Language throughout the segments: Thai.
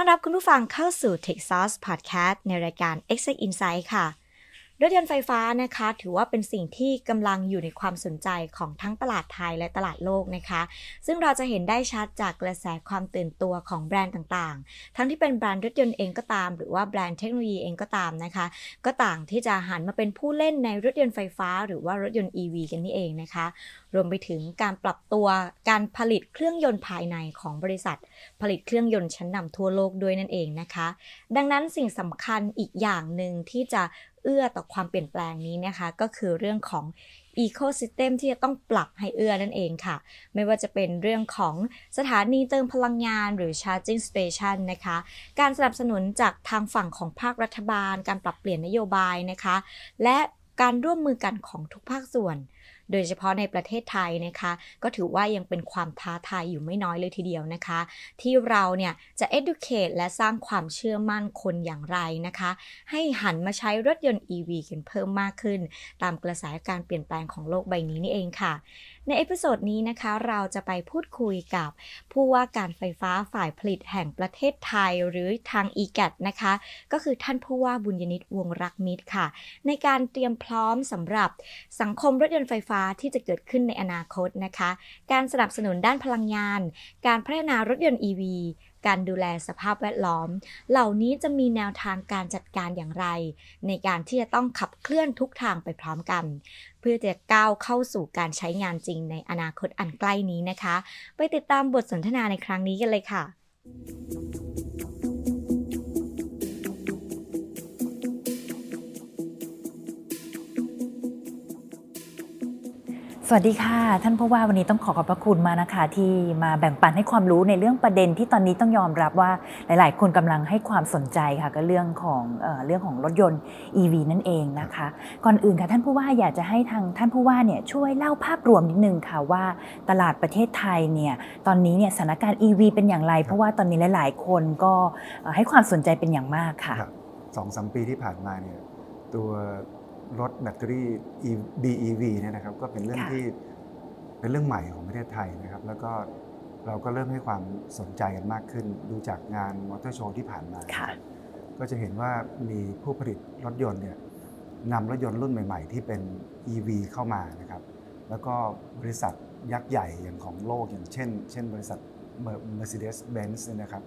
ต้อนรับคุณผู้ฟังเข้าสู่ Tech Sauce Podcast ในรายการ Exec Insight ค่ะ รถยนต์ไฟฟ้านะคะ ถือว่าเป็นสิ่งที่กำลังอยู่ในความสนใจของทั้งตลาดไทยและตลาดโลกนะคะ ซึ่งเราจะเห็นได้ชัดจากกระแสความตื่นตัวของแบรนด์ต่างๆ ทั้งที่เป็นแบรนด์รถยนต์เองก็ตาม หรือว่าแบรนด์เทคโนโลยีเองก็ตามนะคะ ก็ต่างที่จะหันมาเป็นผู้เล่นในรถยนต์ไฟฟ้า หรือว่ารถยนต์ EV กันนี่เองนะคะรวมไปถึงการปรับตัวการผลิตเครื่องยนต์ภายในของบริษัท ผลิตเครื่องยนต์ชั้นนำทั่วโลกด้วยนั่นเองนะคะ ดังนั้นสิ่งสำคัญอีกอย่างหนึ่งที่จะเอื้อต่อความเปลี่ยนแปลงนี้นะคะ ก็คือเรื่องของ Ecosystem ที่จะต้องปรับให้เอื้อนั่นเองค่ะ ไม่ว่าจะเป็นเรื่องของสถานีเติมพลังงานหรือ Charging Station นะคะ การสนับสนุนจากทางฝั่งของภาครัฐบาล การปรับเปลี่ยนนโยบายนะคะ และการร่วมมือกันของทุกภาคส่วน โดยเฉพาะในประเทศไทยนะคะ ก็ถือว่ายังเป็นความท้าทายอยู่ไม่น้อยเลยทีเดียวนะคะ ที่เราเนี่ยจะ educate และสร้างความเชื่อมั่นคนอย่างไรนะคะ ให้หันมาใช้รถยนต์ EV กันเพิ่มมากขึ้น ตามกระแสการเปลี่ยนแปลงของโลกใบนี้นี่เองค่ะ ใน episode นี้นะคะ เราจะไปพูดคุยกับผู้ว่าการไฟฟ้าฝ่ายผลิตแห่งประเทศไทย หรือทาง e g a t นะคะ ก็คือท่านผู้ว่าบุญญนิตย์ วงศ์รักมิตรค่ะ ในการเตรียมพร้อมสำหรับสังคมรถยนต์ไฟฟ้าที่จะเกิดขึ้นในอนาคตนะคะ การสนับสนุนด้านพลังงาน การพัฒนารถยนต์ EV การดูแลสภาพแวดล้อม เหล่านี้จะมีแนวทางการจัดการอย่างไร ในการที่จะต้องขับเคลื่อนทุกทางไปพร้อมกัน เพื่อจะก้าวเข้าสู่การใช้งานจริงในอนาคตอันใกล้นี้นะคะ ไปติดตามบทสนทนาในครั้งนี้กันเลยค่ะ สวัสดีค่ะ ท่านผู้ว่าวันนี้ต้องขอขอบพระคุณมานะคะที่มาแบ่งปันให้ความรู้ในเรื่องประเด็นที่ตอนนี้ต้องยอมรับว่าหลาย ๆ คนกำลังให้ความสนใจค่ะก็เรื่องของเออเรื่องของรถยนต์ EV นั่นเองนะคะ ก่อนอื่นค่ะท่านผู้ว่าอยากจะให้ทางท่านผู้ว่าเนี่ยช่วยเล่าภาพรวมนิดนึงค่ะว่าตลาดประเทศไทยเนี่ยตอนนี้เนี่ยสถานการณ์ EV เป็นอย่างไร เพราะว่าตอนนี้หลาย ๆ คนก็ให้ความสนใจเป็นอย่างมากค่ะสองสามปีที่ผ่านมาเนี่ยตัว รถแบตเตอรี่ BEV เนี่ยนะครับก็เป็นเรื่องที่เป็นเรื่องใหม่ของประเทศไทยนะครับ แล้วก็เราก็เริ่มให้ความสนใจกันมากขึ้น ดูจากงานมอเตอร์โชว์ที่ผ่านมา ก็จะเห็นว่ามีผู้ผลิตรถยนต์เนี่ยนำรถยนต์รุ่นใหม่ๆ ที่เป็น EV เข้ามานะครับ แล้วก็บริษัทยักษ์ใหญ่อย่างของโลกอย่างเช่น เช่นบริษัท Mercedes-Benz นะครับ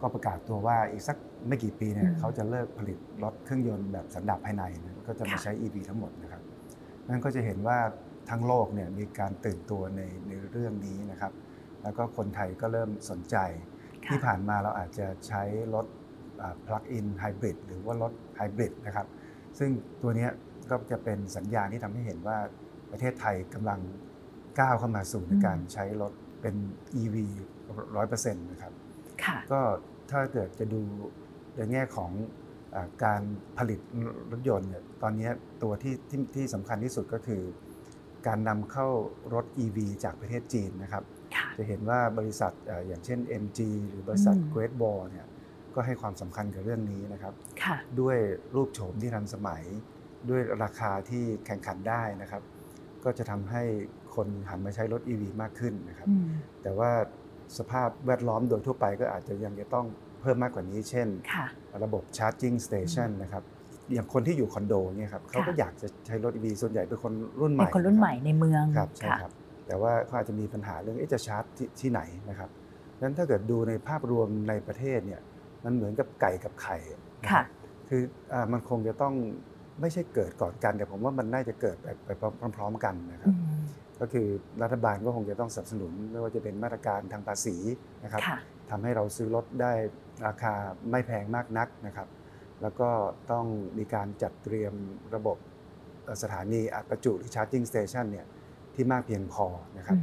ก็ประกาศตัวว่าอีกสักไม่กี่ปีเนี่ยเขาจะเลิกผลิตรถเครื่องยนต์แบบสันดาปภายในนะ ก็จะมาใช้ EV ทั้งหมดนะครับนั่นก็จะเห็นว่าทั้งโลกเนี่ยมีการตื่นตัวในในเรื่องนี้นะครับ แล้วก็คนไทยก็เริ่มสนใจที่ผ่านมาเราอาจจะใช้รถ plug-in hybrid หรือว่ารถไฮบริดนะครับ ซึ่งตัวนี้ก็จะเป็นสัญญาณที่ทำให้เห็นว่าประเทศไทยกำลังก้าวเข้ามาสู่ในการใช้รถเป็น EV 100%นะครับ ก็ถ้าเกิดจะดูในแง่ของ การผลิตรถยนต์เนี่ยตอนนี้ตัวที่ที่ที่สำคัญที่สุดก็คือ การนำเข้ารถ EV จากประเทศจีนนะครับ จะเห็นว่าบริษัทอย่างเช่น MG หรือบริษัท Great Wall เนี่ยก็ให้ความสำคัญกับเรื่องนี้นะครับ ด้วยรูปโฉมที่ทันสมัย ด้วยราคาที่แข่งขันได้นะครับ ก็จะทำให้คนหันมาใช้รถ EV มากขึ้นนะครับ แต่ว่าสภาพแวดล้อมโดยทั่วไปก็อาจจะยังจะต้องเพิ่มมากกว่านี้ เช่น ระบบ charging station นะครับอย่างคนที่อยู่คอนโดเนี่ยครับเขาก็อยากจะใช้รถ EV ส่วนใหญ่เป็นคนรุ่นใหม่เป็นคนรุ่นใหม่ในเมืองครับใช่ครับแต่ว่าเขาอาจจะมีปัญหาเรื่องจะชาร์จที่ไหนนะครับดังนั้นถ้าเกิดดูในภาพรวมในประเทศเนี่ยมันเหมือนกับไก่กับไข่ค่ะคือมันคงจะต้องไม่ใช่เกิดก่อนกันแต่ผมว่ามันน่าจะเกิดไปพร้อม ๆ กันนะครับก็คือรัฐบาลก็คงจะต้องสนับสนุนไม่ว่าจะเป็นมาตรการทางภาษีนะครับ ทำให้เราซื้อรถได้ราคาไม่แพงมากนักนะครับ แล้วก็ต้องมีการจัดเตรียมระบบสถานีอัดประจุหรือ charging station เนี่ยที่มากเพียงพอนะครับ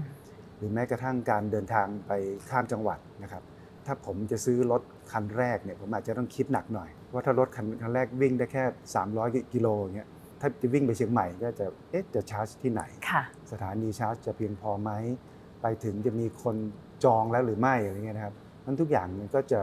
หรือแม้กระทั่งการเดินทางไปข้ามจังหวัดนะครับ ถ้าผมจะซื้อรถคันแรกเนี่ยผมอาจจะต้องคิดหนักหน่อย ว่าถ้ารถคันคันแรกวิ่งได้แค่ 300 กิโลเงี้ยถ้าจะวิ่งไปเชียงใหม่ก็จะเอ๊ะจะชาร์จที่ไหนค่ะสถานีชาร์จจะเพียงพอไหมไปถึงจะมีคนจองแล้วหรือไม่อะไรเงี้ยนะครับ มันทุกอย่างมันก็จะ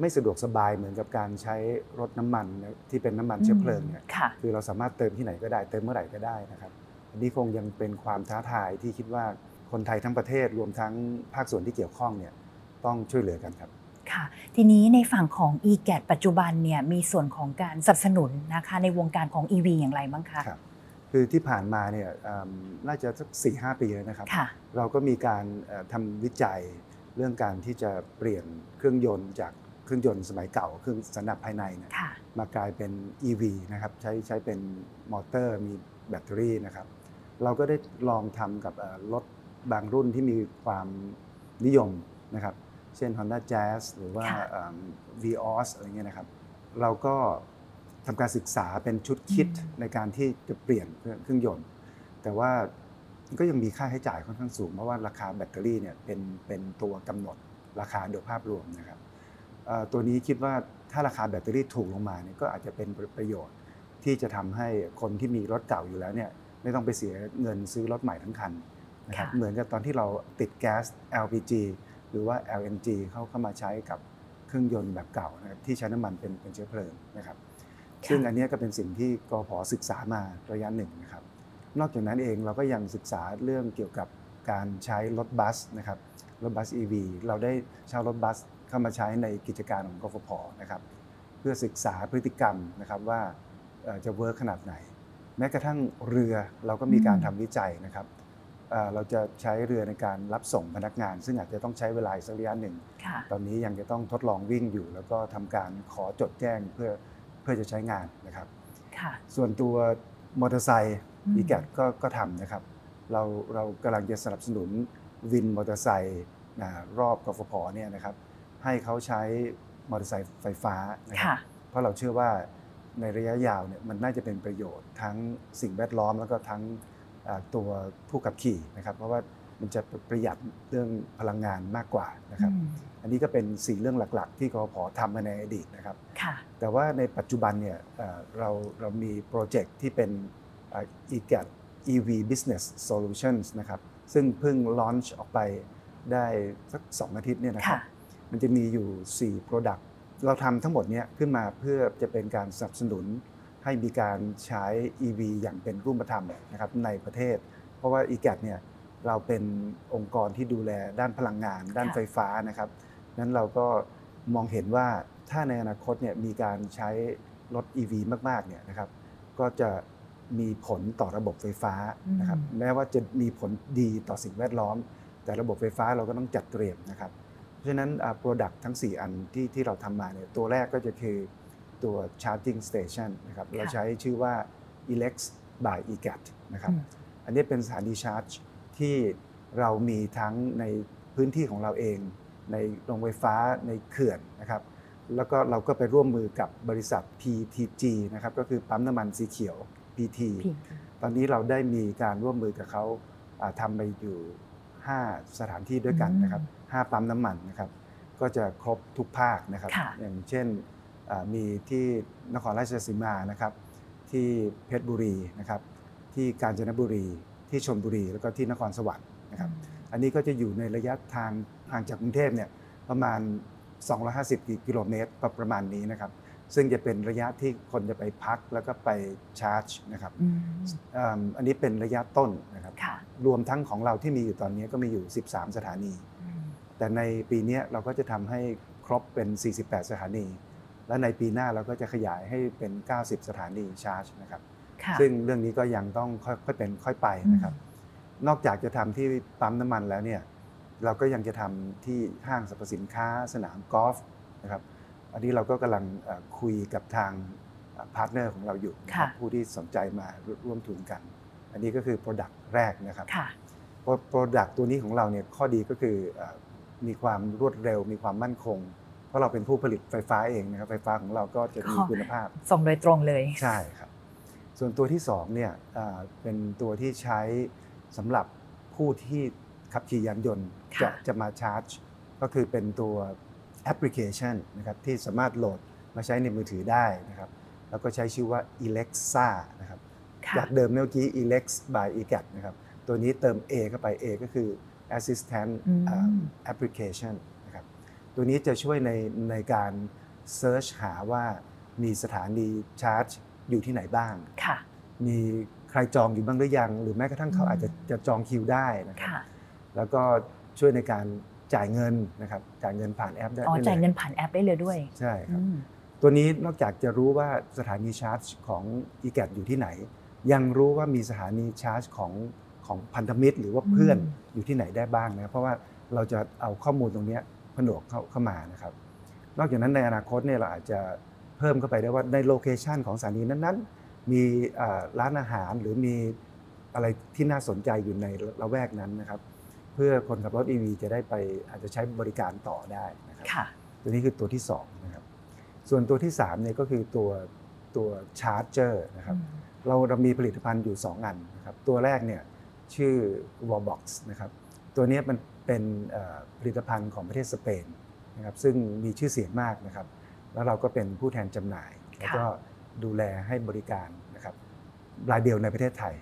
ไม่สะดวกสบายเหมือนกับการใช้รถน้ำมันนะที่เป็นน้ำมันเชื้อเพลิงเนี่ยค่ะคือเราสามารถเติมที่ไหนก็ได้เติมเมื่อไหร่ก็ได้นะครับอันนี้คงยังเป็นความท้าทายที่คิดว่าคนไทยทั้งประเทศรวมทั้งภาคส่วนที่เกี่ยวข้องเนี่ยต้องช่วยเหลือกันครับค่ะทีนี้ในฝั่งของ e g a t ปัจจุบันเนี่ยมีส่วนของการสนับสนุนนะคะในวงการของ EV อย่างไรบ้างคะครับคือที่ผ่านมาเนี่ยอืมน่าจะสักสี่ห้าปีแล้วนะครับค่ะเราก็มีการเอ่อทำวิจัย เรื่องการที่จะเปลี่ยนเครื่องยนต์จากเครื่องยนต์สมัยเก่า เครื่องสันดาปภายในเนี่ยค่ะมากลายเป็น EV นะครับใช้ใช้เป็นมอเตอร์มีแบตเตอรี่นะครับ เราก็ได้ลองทำกับเอ่อรถบางรุ่นที่มีความนิยมนะครับ เช่น Honda Jazz หรือว่าค่ะเอิ่ม Vios อะไรเงี้ยนะครับ เราก็ทำการศึกษาเป็นชุดคิดอืมในการที่จะเปลี่ยนเครื่องเครื่องยนต์ แต่ว่า ก็ยังมีค่าใช้จ่ายค่อนข้างสูง เพราะว่าราคาแบตเตอรี่เนี่ยเป็นเป็นตัวกำหนดราคาโดยภาพรวมนะครับเอ่อตัวนี้คิดว่าถ้าราคาแบตเตอรี่ถูกลงมาเนี่ยก็อาจจะเป็นประโยชน์ที่จะทำให้คนที่มีรถเก่าอยู่แล้วเนี่ยไม่ต้องไปเสียเงินซื้อรถใหม่ทั้งคันนะครับค่ะเหมือนกับตอนที่เราติดแก๊ส LPG หรือว่า LNG เข้าเข้ามาใช้กับเครื่องยนต์แบบเก่านะครับที่ใช้น้ำมันเป็นเป็นเชื้อเพลิงนะครับ ซึ่งอันเนี้ยก็เป็นสิ่งที่กพศึกษามาระยะหนึ่งนะครับ นอกจากนั้นเองเราก็ยังศึกษาเรื่องเกี่ยวกับการใช้รถบัสนะครับรถบัส EV เราได้เช่ารถบัสเข้ามาใช้ในกิจการของกฟผนะครับเพื่อศึกษาพฤติกรรมนะครับว่าเอ่อจะเวิร์คขนาดไหน แม้กระทั่งเรือเราก็มีการอืมทำวิจัยนะครับเอ่อเราจะใช้เรือในการรับส่งพนักงาน ซึ่งอาจจะต้องใช้เวลาอีกสักระยะหนึ่งค่ะตอนนี้ยังจะต้องทดลองวิ่งอยู่ แล้วก็ทำการขอจดแจ้งเพื่อเพื่อจะใช้งานนะครับค่ะส่วนตัวมอเตอร์ไซค์ อืมอีแกก็ก็ทำนะครับ เราเรากำลังจะสนับสนุนวินมอเตอร์ไซค์นะรอบกฟผเนี่ยนะครับให้เขาใช้มอเตอร์ไซค์ไฟฟ้านะครัค่ะบเพราะเราเชื่อว่าในระยะยาวเนี่ยมันน่าจะเป็นประโยชน์ทั้งสิ่งแวดล้อมแล้วก็ทั้งอ่าตัวผู้ขับขี่นะครับ เพราะว่ามันจะประหยัดเรื่องพลังงานมากกว่านะครับอืมอันนี้ก็เป็นสี่เรื่องหลัก ๆ ที่กฟผทำมาในอดีตนะครับค่ะแต่ว่าในปัจจุบันเนี่ยเอ่อเราเรามีโปรเจกต์ที่เป็น เอ่อ EGAT EV Business Solutions นะครับซึ่งเพิ่งลอนช์ออกไปได้สักสองอาทิตย์เนี่ยนะครับค่ะมันจะมีอยู่ 4 Product เราทำทั้งหมดเนี้ยขึ้นมาเพื่อจะเป็นการสนับสนุนให้มีการใช้ EV อย่างเป็นรูปธรรมนะครับในประเทศ เพราะว่า EGAT เนี่ยเราเป็นองค์กรที่ดูแลด้านพลังงาน ด้านค่ะไฟฟ้านะครับนั้นเราก็มองเห็นว่าถ้าในอนาคตเนี่ยมีการใช้รถ EV มากๆเนี่ยนะครับก็จะ มีผลต่อระบบไฟฟ้านะครับอืมแม้ว่าจะมีผลดีต่อสิ่งแวดล้อม แต่ระบบไฟฟ้าเราก็ต้องจัดเตรียมนะครับเพราะฉะนั้น product ทั้ง 4 อันที่ที่เราทำมาเนี่ยตัวแรกก็จะคือตัว charging station นะครับเราใช้ชื่อว่า Elex by EGAT นะครับอืมอันนี้เป็นสถานีชาร์จที่เรามีทั้งในพื้นที่ของเราเอง ในโรงไฟฟ้าในเขื่อนนะครับแล้วก็เราก็ไปร่วมมือกับบริษัท PTG นะครับก็คือปั๊มน้ำมันสีเขียว PT พี่ตอนนี้เราได้มีการร่วมมือกับเขาอ่าทำไปอยู่ 5 สถานที่ด้วยกันนะครับ5ปั๊มน้ำมันนะครับ ก็จะครบทุกภาคนะครับค่ะอย่างเช่นอ่ามีที่นครราชสีมานะครับ ที่เพชรบุรีนะครับ ที่กาญจนบุรี ที่ชลบุรี แล้วก็ที่นครสวรรค์นะครับ อันนี้ก็จะอยู่ในระยะทางห่างจากกรุงเทพเนี่ยประมาณ 250 กิโลเมตรประมาณนี้นะครับ ซึ่งจะเป็นระยะที่คนจะไปพักแล้วก็ไปชาร์จนะครับอืมอืมอันนี้เป็นระยะต้นนะครับค่ะรวมทั้งของเราที่มีอยู่ตอนนี้ก็มีอยู่ 13 สถานีอืมแต่ในปีเนี้ยเราก็จะทำให้ครบเป็น 48 สถานี และในปีหน้าเราก็จะขยายให้เป็น 90 สถานีชาร์จนะครับค่ะซึ่งเรื่องนี้ก็ยังต้องค่อยๆเป็นค่อยไปนะครับ นอกจากจะทำที่ปั๊มน้ำมันแล้วเนี่ยเราก็ยังจะทำที่ห้างสรรพสินค้าสนามกอล์ฟนะครับ อันนี้เราก็กำลังเอ่อคุยกับทาง partner ของเราอยู่นะครับค่ะผู้ที่สนใจมาร่วมทุนกัน อันนี้ก็คือ Product แรกนะครับค่ะ product ตัวนี้ของเราเนี่ยข้อดีก็คือเอ่อมีความรวดเร็ว มีความมั่นคง เพราะเราเป็นผู้ผลิตไฟฟ้าเองนะครับไฟฟ้าของเราก็จะมีก็คุณภาพ ส่งโดยตรงเลยใช่ครับ ส่วนตัวที่2เนี่ยเอ่อเป็นตัวที่ใช้สำหรับผู้ที่ขับขี่ยานยนต์ค่ะจะจะมาชาร์จ ก็คือเป็นตัว แอปพลิเคชันนะครับที่สามารถโหลดมาใช้ในมือถือได้นะครับแล้วก็ใช้ชื่อว่า Alexa นะครับค่ะจากเดิมเมื่อกี้ Alex by EGAT นะครับตัวนี้เติม A เข้าไป A ก็คือ Assistant อืมอ่า Application นะครับตัวนี้จะช่วยในในการ Search หาว่ามีสถานีชาร์จอยู่ที่ไหนบ้างค่ะมีใครจองอยู่บ้างหรือยัง หรือแม้กระทั่งเขาอืมอาจจะจะจองคิวได้นะครับค่ะแล้วก็ช่วยในการ จ่ายเงินนะครับจ่ายเงินผ่านแอปได้อ๋อได้ลจ่ายเงินผ่านแอปได้เลยด้วย ใช่ครับอืมตัวนี้นอกจากจะรู้ว่าสถานีชาร์จของ e g a t อยู่ที่ไหน ยังรู้ว่ามีสถานีชาร์จของของพันธมิตร หรือว่าเพื่อนอืมอยู่ที่ไหนได้บ้างนะเพราะว่าเราจะเอาข้อมูลตรงเนี้ยผนวกเข้าเข้ามานะครับนอกจากนั้นในอนาคตเนี่ยเราอาจจะเพิ่มเข้าไปได้ว่าในโลเคชันของสถานีนั้นๆ มีอ่าร้านอาหารหรือมีอะไรที่น่าสนใจอยู่ในละแวกนั้นนะครับ เพื่อคนขับรถ EV จะได้ไปอาจจะใช้บริการต่อได้นะครับค่ะตัวนี้คือตัวที่2นะครับส่วนตัวที่3เนี่ยก็คือตัวตัวชาร์จเจอร์นะครับเราเรามีผลิตภัณฑ์อยู่ 2 อันนะครับตัวแรกเนี่ยชื่อ Wallbox นะครับตัวนี้มันเป็นเอ่อผลิตภัณฑ์ของประเทศสเปนนะครับซึ่งมีชื่อเสียงมากนะครับ แล้วเราก็เป็นผู้แทนจำหน่าย แล้วก็ดูแลให้บริการนะครับรายเดียวในประเทศไทย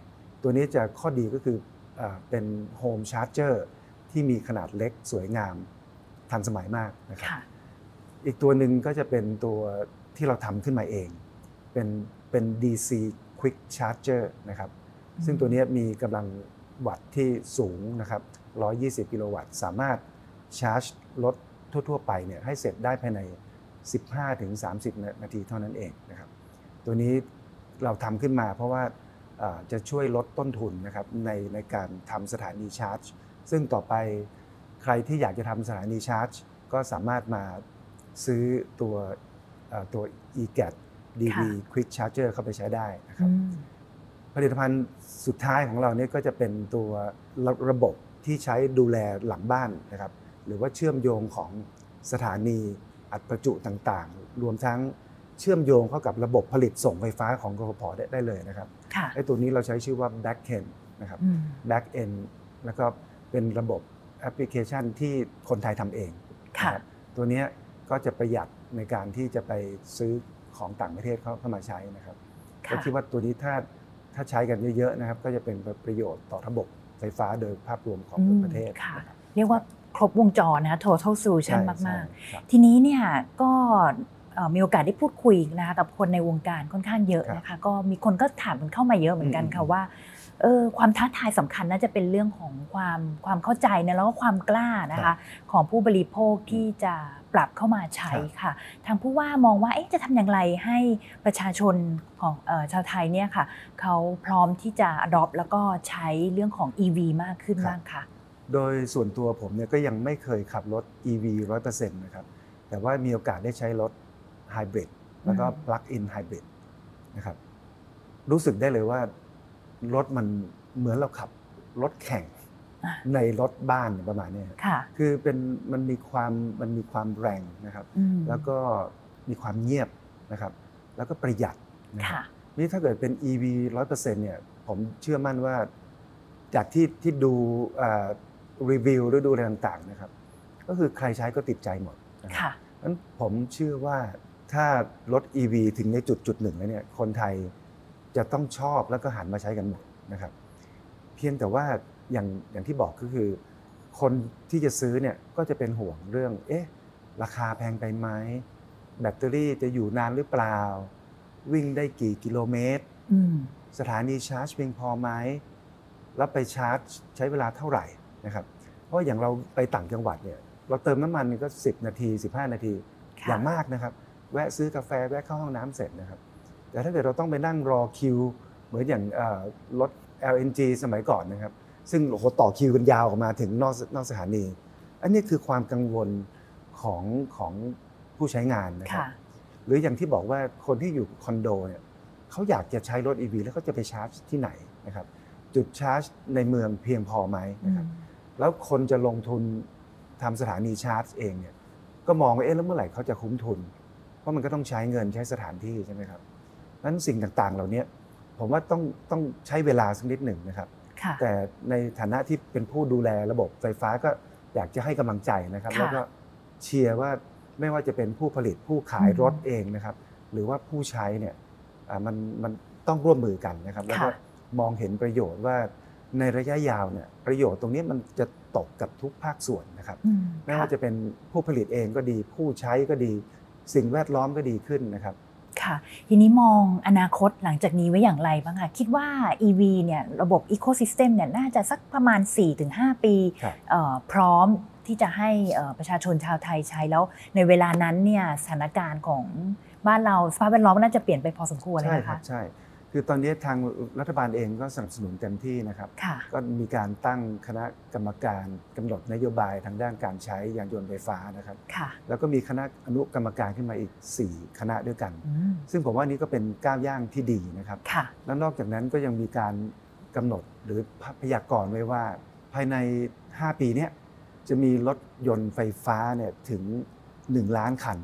ตัวนี้จะข้อดีก็คือ เออเป็นโฮมชาร์จเจอร์ที่มีขนาดเล็กสวยงามทันสมัยมากนะครับค่ะอีกตัวหนึ่งก็จะเป็นตัวที่เราทำขึ้นมาเอง เป็นเป็น DC Quick Charger นะครับอืมซึ่งตัวเนี้ยมีกำลังวัตต์ที่สูงนะครับ 120 กิโลวัตต์ สามารถชาร์จรถทั่ว ๆ ไปเนี่ยให้เสร็จได้ภายใน 15-30 นาทีเท่านั้นเองนะครับ ตัวนี้เราทำขึ้นมาเพราะว่าเอ่อ จะช่วยลดต้นทุนนะครับในในการทำสถานีชาร์จ ซึ่งต่อไปใครที่อยากจะทำสถานีชาร์จ ก็สามารถมาซื้อตัวเอ่อตัว e-gat DV ค่ะ Quick Charger เข้าไปใช้ได้นะครับอืมผลิตภัณฑ์สุดท้ายของเราเนี่ยก็จะเป็นตัวระระบบที่ใช้ดูแลหลังบ้านนะครับหรือว่าเชื่อมโยงของสถานีอัดประจุต่างๆ รวมทั้งเชื่อมโยงเข้ากับระบบผลิตส่งไฟฟ้าของกฟผได้ได้เลยนะครับค่ะ ไอ้ตัวนี้เราใช้ชื่อว่า back end นะครับอืม back end แล้วก็เป็นระบบแอปพลิเคชันที่คนไทยทำเองค่ะนะครับตัวเนี้ยก็จะประหยัดในการที่จะไปซื้อของต่างประเทศเข้าเข้ามาใช้นะครับก็ค่ะคิดว่าตัวนี้ถ้าถ้าใช้กันเยอะๆนะครับ ก็จะเป็นประโยชน์ต่อระบบไฟฟ้าโดยภาพรวมของอืมประเทศค่ะนะครับเรียกว่าครบวงจรนะ total ใช่ solution มากใช่ๆครับทีนี้เนี่ยก็เอ่อ มีโอกาสได้พูดคุยนะคะกับคนในวงการค่อนข้างเยอะครับนะคะก็มีคนก็ถามมันเข้ามาเยอะเหมือนกันอืมค่ะว่าเออความท้าทายสำคัญน่าจะเป็นเรื่องของความความเข้าใจนะแล้วก็ความกล้านะคะของผู้บริโภคที่จะปรับเข้ามาใช้ค่ะ ทางผู้ว่ามองว่าเอ๊ะจะทำอย่างไรให้ประชาชนของเออชาวไทยเนี่ยค่ะเขาพร้อมที่จะ adopt แล้วก็ใช้เรื่องของ EV มากขึ้นครับบ้างค่ะ โดยส่วนตัวผมเนี่ยก็ยังไม่เคยขับรถ EV 100%นะครับแต่ว่ามีโอกาสได้ใช้รถ ไฮบริดแล้วก็อืม plug-in hybrid นะครับ รู้สึกได้เลยว่ารถมันเหมือนเราขับรถแข่งอะในรถบ้านประมาณเนี้ยครับค่ะคือเป็นมันมีความมันมีความแรงนะครับอืมแล้วก็มีความเงียบนะครับ แล้วก็ประหยัดนะคค่ะรับนี่ถ้าเกิดเป็น EV 100%เนี่ยผมเชื่อมั่นว่าจากที่ที่ดูรีวิวหรือดูอะไรต่างๆนะครับ ก็คือใครใช้ก็ติดใจหมดนะครับค่ะนั้นผมเชื่อว่า ถ้ารถ EV ถึงในจุดจุดหนึ่งแล้วเนี่ยคนไทยจะต้องชอบแล้วก็หันมาใช้กันหมดนะครับเพียงแต่ว่าอย่างอย่างที่บอกก็คือ คนที่จะซื้อเนี่ยก็จะเป็นห่วงเรื่องเอ๊ะราคาแพงไปไหมแบตเตอรี่จะอยู่นานหรือเปล่า วิ่งได้กี่กิโลเมตรอืมสถานีชาร์จเพียงพอไหมแล้วไปชาร์จใช้เวลาเท่าไหร่นะครับ เพราะอย่างเราไปต่างจังหวัดเนี่ยเราเติมน้ำมันก็ 10 นาที 15 นาทีค่ะอย่างมากนะครับ แวะซื้อกาแฟแวะเข้าห้องน้ำเสร็จนะครับ แต่ถ้าเกิดเราต้องไปนั่งรอคิว เหมือนอย่างเอ่อรถ LNG สมัยก่อนนะครับ ซึ่งโอ้โหต่อคิวกันยาวออกมาถึงนอกนอกสถานี อันนี้คือความกังวลของของผู้ใช้งานนะครับค่ะหรืออย่างที่บอกว่าคนที่อยู่คอนโดเนี่ยเขาอยากจะใช้รถ EV แล้วเขาจะไปชาร์จที่ไหนนะครับ จุดชาร์จในเมืองเพียงพอไหมอืนะคมรับแล้วคนจะลงทุนทำสถานีชาร์จเองเนี่ยก็มองว่าเอ๊ะแล้วเมื่อไหร่เขาจะคุ้มทุน เพราะมันก็ต้องใช้เงินใช้สถานที่ใช่ไหมครับนั้นสิ่งต่างๆ เหล่านี้ผมว่าต้องต้องใช้เวลาสักนิดหนึ่งนะครับค่ะแต่ในฐานะที่เป็นผู้ดูแลระบบไฟฟ้าก็อยากจะให้กำลังใจนะครับค่ะแล้วก็เชียร์ว่าไม่ว่าจะเป็นผู้ผลิตผู้ขายรถเองนะครับ หรือว่าผู้ใช้เนี่ยมันมันต้องร่วมมือกันนะครับ แล้วก็มองเห็นประโยชน์ว่าในระยะยาวเนี่ยประโยชน์ตรงนี้มันจะตกกับทุกภาคส่วนนะครับ ไม่ว่าจะเป็นผู้ผลิตเองก็ดี ผู้ใช้ก็ดี สิ่งแวดล้อมก็ดีขึ้นนะครับค่ะทีนี้มองอนาคตหลังจากนี้ไว้อย่างไรบ้างคะคิดว่า EV เนี่ยระบบ Ecosystem เนี่ยน่าจะสักประมาณ 4-5 ปีพร้อมที่จะให้ประชาชนชาวไทยใช้แล้ว ในเวลานั้นเนี่ยสถานการณ์ของบ้านเราสภาพแวดล้อมน่าจะเปลี่ยนไปพอสมควรเลยนะคะใช่คื อตอนนี้ทางรัฐบาลเองก็สนับสนุนเต็มที่นะครับ ก็มีการตั้งคณะกรรมการกำหนดนโยบายทางด้านการใช้ยานยนต์ไฟฟ้านะครับ แล้วก็มีคณะอนุกรรมการขึ้นมาอีก 4 คณะด้วยกัน ซึ่งผมว่านี้ก็เป็นก้าวย่างที่ดีนะครับ แล้วนอกจากนั้นก็ยังมีการกำหนดหรือพยากรณ์ไว้ว่า ภายใน 5 ปีนี้จะมีรถยนต์ไฟฟ้าเนี่ยถึง 1 ล้านคัน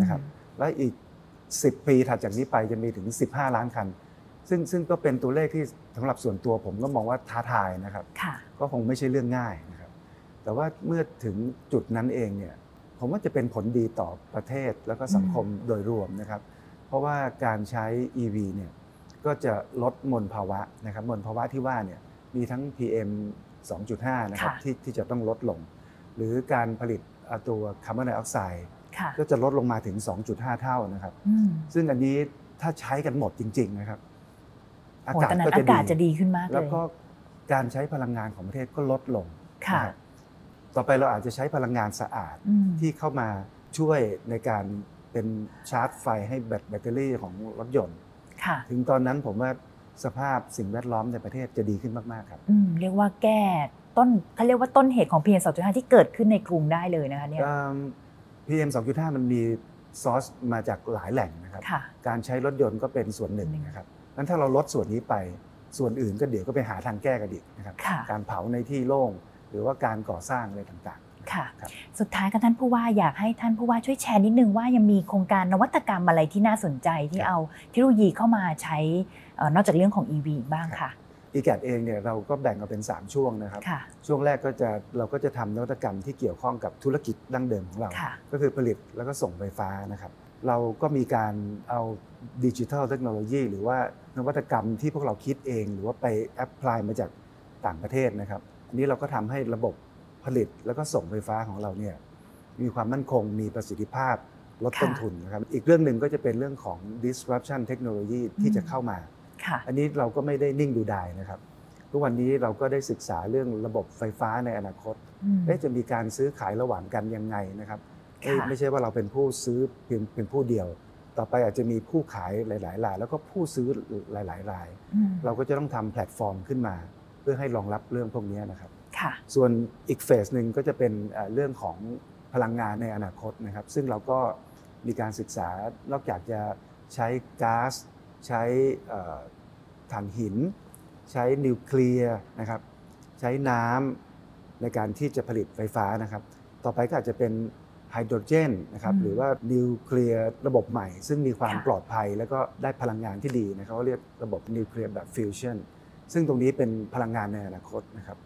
นะครับ และอีก 10 ปีถัดจากนี้ไปจะมีถึง 15 ล้านคัน ซึ่งซึ่งก็เป็นตัวเลขที่สำหรับส่วนตัวผมก็มองว่าท้าทายนะครับ ก็คงไม่ใช่เรื่องง่ายนะครับ แต่ว่าเมื่อถึงจุดนั้นเองเนี่ยผมว่าจะเป็นผลดีต่อประเทศแล้วก็สังคมโดยรวมนะครับ เพราะว่าการใช้ EV เนี่ยก็จะลดมลภาวะนะครับมลภาวะที่ว่าเนี่ยมีทั้ง PM 2.5 นะครับที่ที่จะต้องลดลง หรือการผลิตตัวคาร์บอนไดออกไซด์ก็จะลดลงมาถึง 2.5 เท่านะครับ ซึ่งอันนี้ถ้าใช้กันหมดจริง ๆ นะครับ อากาศก็จะดีขึ้นมากเลยแล้วก็การใช้พลังงานของประเทศก็ลดลงค่ะต่อไปเราอาจจะใช้พลังงานสะอาดที่เข้ามาช่วยในการเป็นชาร์จไฟให้แบตเตอรี่ของรถยนต์ถึงตอนนั้นผมว่าสภาพสิ่งแวดล้อมในประเทศจะดีขึ้นมาก ๆ ครับเรียกว่าแก้ต้นเขาเรียกว่าต้นเหตุของ PM 2.5 ที่เกิดขึ้นในกรุงได้เลยนะคะเนี่ย PM 2.5 มันมีซอสมาจากหลายแหล่งนะครับ การใช้รถยนต์ก็เป็นส่วนหนึ่งนะครับ นั้นถ้าเราลดส่วนนี้ไป ส่วนอื่นก็เดี๋ยวก็ไปหาทางแก้กันอีกนะครับ การเผาในที่โล่งหรือว่าการก่อสร้างอะไรต่างๆ ค่ะ สุดท้ายก็ท่านผู้ว่าอยากให้ท่านผู้ว่าช่วยแชร์นิดนึงว่ายังมีโครงการนวัตกรรมอะไรที่น่าสนใจที่เอาเทคโนโลยีเข้ามาใช้นอกจากเรื่องของ EV บ้างค่ะอีแกเองเนี่ยเราก็แบ่งออกเป็น 3 ช่วงนะครับ ช่วงแรกก็จะเราก็จะทำนวัตกรรมที่เกี่ยวข้องกับธุรกิจดั้งเดิมของเรา ก็คือผลิตแล้วก็ส่งไฟฟ้านะครับ เราก็มีการเอาดิจิทัลเทคโนโลยีหรือว่า นวัตกรรมที่พวกเราคิดเอง หรือว่าไปแอพพลายมาจากต่างประเทศนะครับอันนี้เราก็ทำให้ระบบผลิตแล้วก็ส่งไฟฟ้าของเราเนี่ยมีความมั่นคงมีประสิทธิภาพลดต้นทุนนะครับอีกเรื่องหนึ่งก็จะเป็นเรื่องของ disruption technology ที่จะเข้ามา อันนี้เราก็ไม่ได้นิ่งดูดายนะครับ ทุกวันนี้เราก็ได้ศึกษาเรื่องระบบไฟฟ้าในอนาคตจะมีการซื้อขายระหว่างกันยังไงนะครับ ไม่ใช่ว่าเราเป็นผู้ซื้อเพียงเป็นผู้เดียว ต่อไปอาจจะมีผู้ขายหลาย ๆ ราย แล้วก็ผู้ซื้อหลาย ๆ ราย เราก็จะต้องทำแพลตฟอร์มขึ้นมา เพื่อให้รองรับเรื่องพวกนี้นะครับส่วนอีกเฟสหนึ่งก็จะเป็นเรื่องของพลังงานในอนาคตนะครับ ซึ่งเราก็มีการศึกษานอกจากจะใช้ก๊าซใช้ถ่านหิน ใช้นิวเคลียร์นะครับ ใช้น้ำในการที่จะผลิตไฟฟ้านะครับ ต่อไปก็อาจจะเป็น ไฮโดรเจนนะครับหรือว่านิวเคลียร์ระบบใหม่ ซึ่งมีความปลอดภัย แล้วก็ได้พลังงานที่ดีนะครับเขาเรียกระบบนิวเคลียร์แบบฟิวชั่นซึ่งตรงนี้เป็นพลังงานในอนาคตนะครับ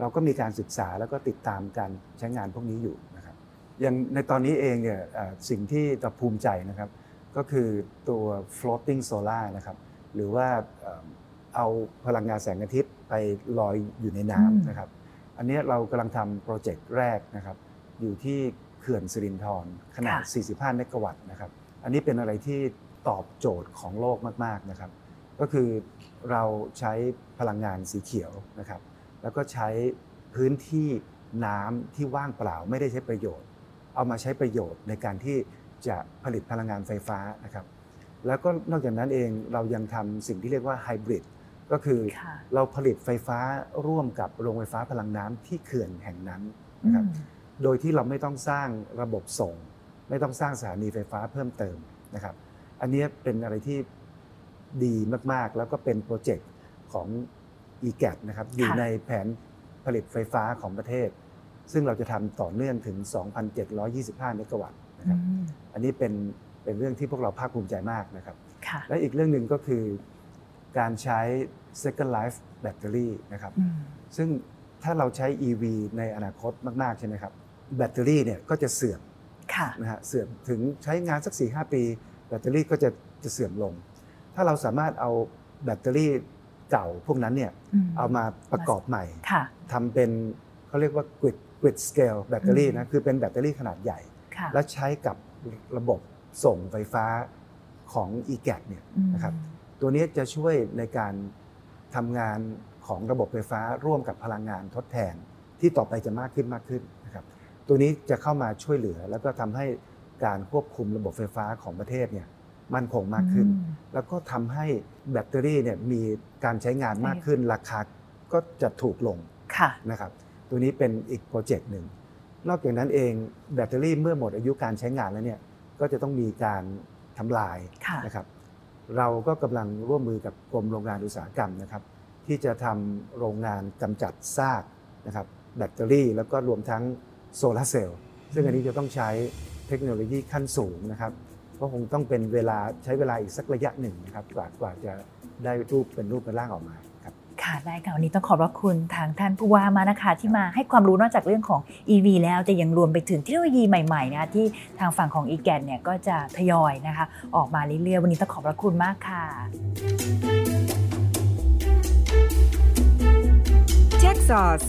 เราก็มีการศึกษาแล้วก็ติดตามการใช้งานพวกนี้อยู่นะครับอย่างในตอนนี้เองเนี่ยสิ่งที่เราภูมิใจนะครับ ก็คือตัว floating solar นะครับหรือว่าเอาพลังงานแสงอาทิตย์ไปลอยอยู่ในน้ำนะครับ อันนี้เรากำลังทำโปรเจกต์แรกนะครับ อยู่ที่ เขื่อนสิรินธรขนาด 45 เมกะวัตต์นะครับ อันนี้เป็นอะไรที่ตอบโจทย์ของโลกมาก ๆ นะครับ ก็คือเราใช้พลังงานสีเขียวนะครับ แล้วก็ใช้พื้นที่น้ำที่ว่างเปล่าไม่ได้ใช้ประโยชน์ เอามาใช้ประโยชน์ในการที่จะผลิตพลังงานไฟฟ้านะครับ แล้วก็นอกจากนั้นเองเรายังทำสิ่งที่เรียกว่าไฮบริดก็คือเราผลิตไฟฟ้าร่วมกับโรงไฟฟ้าพลังน้ำที่เขื่อนแห่งนั้นนะครับ โดยที่เราไม่ต้องสร้างระบบส่ง ไม่ต้องสร้างสถานีไฟฟ้าเพิ่มเติมนะครับ อันนี้เป็นอะไรที่ดีมากๆ แล้วก็เป็นโปรเจกต์ของ e g a t นะครับอยู่ในแผนผลิตไฟฟ้าของประเทศ ซึ่งเราจะทำต่อเนื่องถึง 2,725 เมกะวัตต์นะครับอันนี้เป็นเป็นเรื่องที่พวกเราภาคภูมิใจมากนะครับ และอีกเรื่องหนึ่งก็คือการใช้ second life battery นะครับ ซึ่งถ้าเราใช้ EV ในอนาคตมาก ๆ ใช่ไหมครับ แบตเตอรี่เนี่ยก็จะเสื่อมค่ะนะฮะเสื่อมถึงใช้งานสัก4ีหปี แบตเตอรี่ก็จะจะเสื่อมลง ถ้าเราสามารถเอาแบตเตอรี่เก่าพวกนั้นเนี่ยอืมเอามาประกอบใหม่ค่ะทำเป็นเขาเรียกว่า grid grid scale แบตเตอรี่อืนะมคือเป็นแบตเตอรี่ขนาดใหญ่ค่ะและใช้กับระบบส่งไฟฟ้าของ e g a t เนี่ยอืมนะครับตัวนี้จะช่วยในการทำงานของระบบไฟฟ้าร่วมกับพลังงานทดแทนที่ต่อไปจะมากขึ้นมากขึ้นนะครับ ตัวนี้จะเข้ามาช่วยเหลือ แล้วก็ทำให้การควบคุมระบบไฟฟ้าของประเทศเนี่ยมั่นคงมากขึ้นอืมแล้วก็ทำให้แบตเตอรี่เนี่ยมีการใช้งานมากขึ้น ราคาก็จะถูกลงค่ะนะครับ ตัวนี้เป็นอีกโปรเจกต์หนึ่ง นอกจากนั้นเองแบตเตอรี่เมื่อหมดอายุการใช้งานแล้วเนี่ยก็จะต้องมีการทำลายค่ะนะครับเราก็กำลังร่วมมือกับกรมโรงงานอุตสาหกรรมนะครับ ที่จะทำโรงงานกำจัดซากนะครับแบตเตอรี่ แล้วก็รวมทั้ง โซลาร์เซลล์ซึ่งอันนี้จะต้องใช้เทคโนโลยีขั้นสูงนะครับก็คงต้องเป็นเวลาใช้เวลาอีกสักระยะหนึ่งนะครับกว่ากว่าจะได้รูปเป็นรูปเป็นร่างออกมาครับค่ะได้ค่ะวันนี้ต้องขอบพระคุณทางท่านผู้ว่ามานะคะ ที่มาให้ความรู้นอกจากเรื่องของ EV แล้วจะยังรวมไปถึงเทคโนโลยีใหม่ๆนะคะที่ทางฝั่งของ e g a n เนี่ยก็จะทยอยนะคะ ออกมาเรื่อยๆวันนี้ต้องขอบพระคุณมากค่ะ Tech Sauce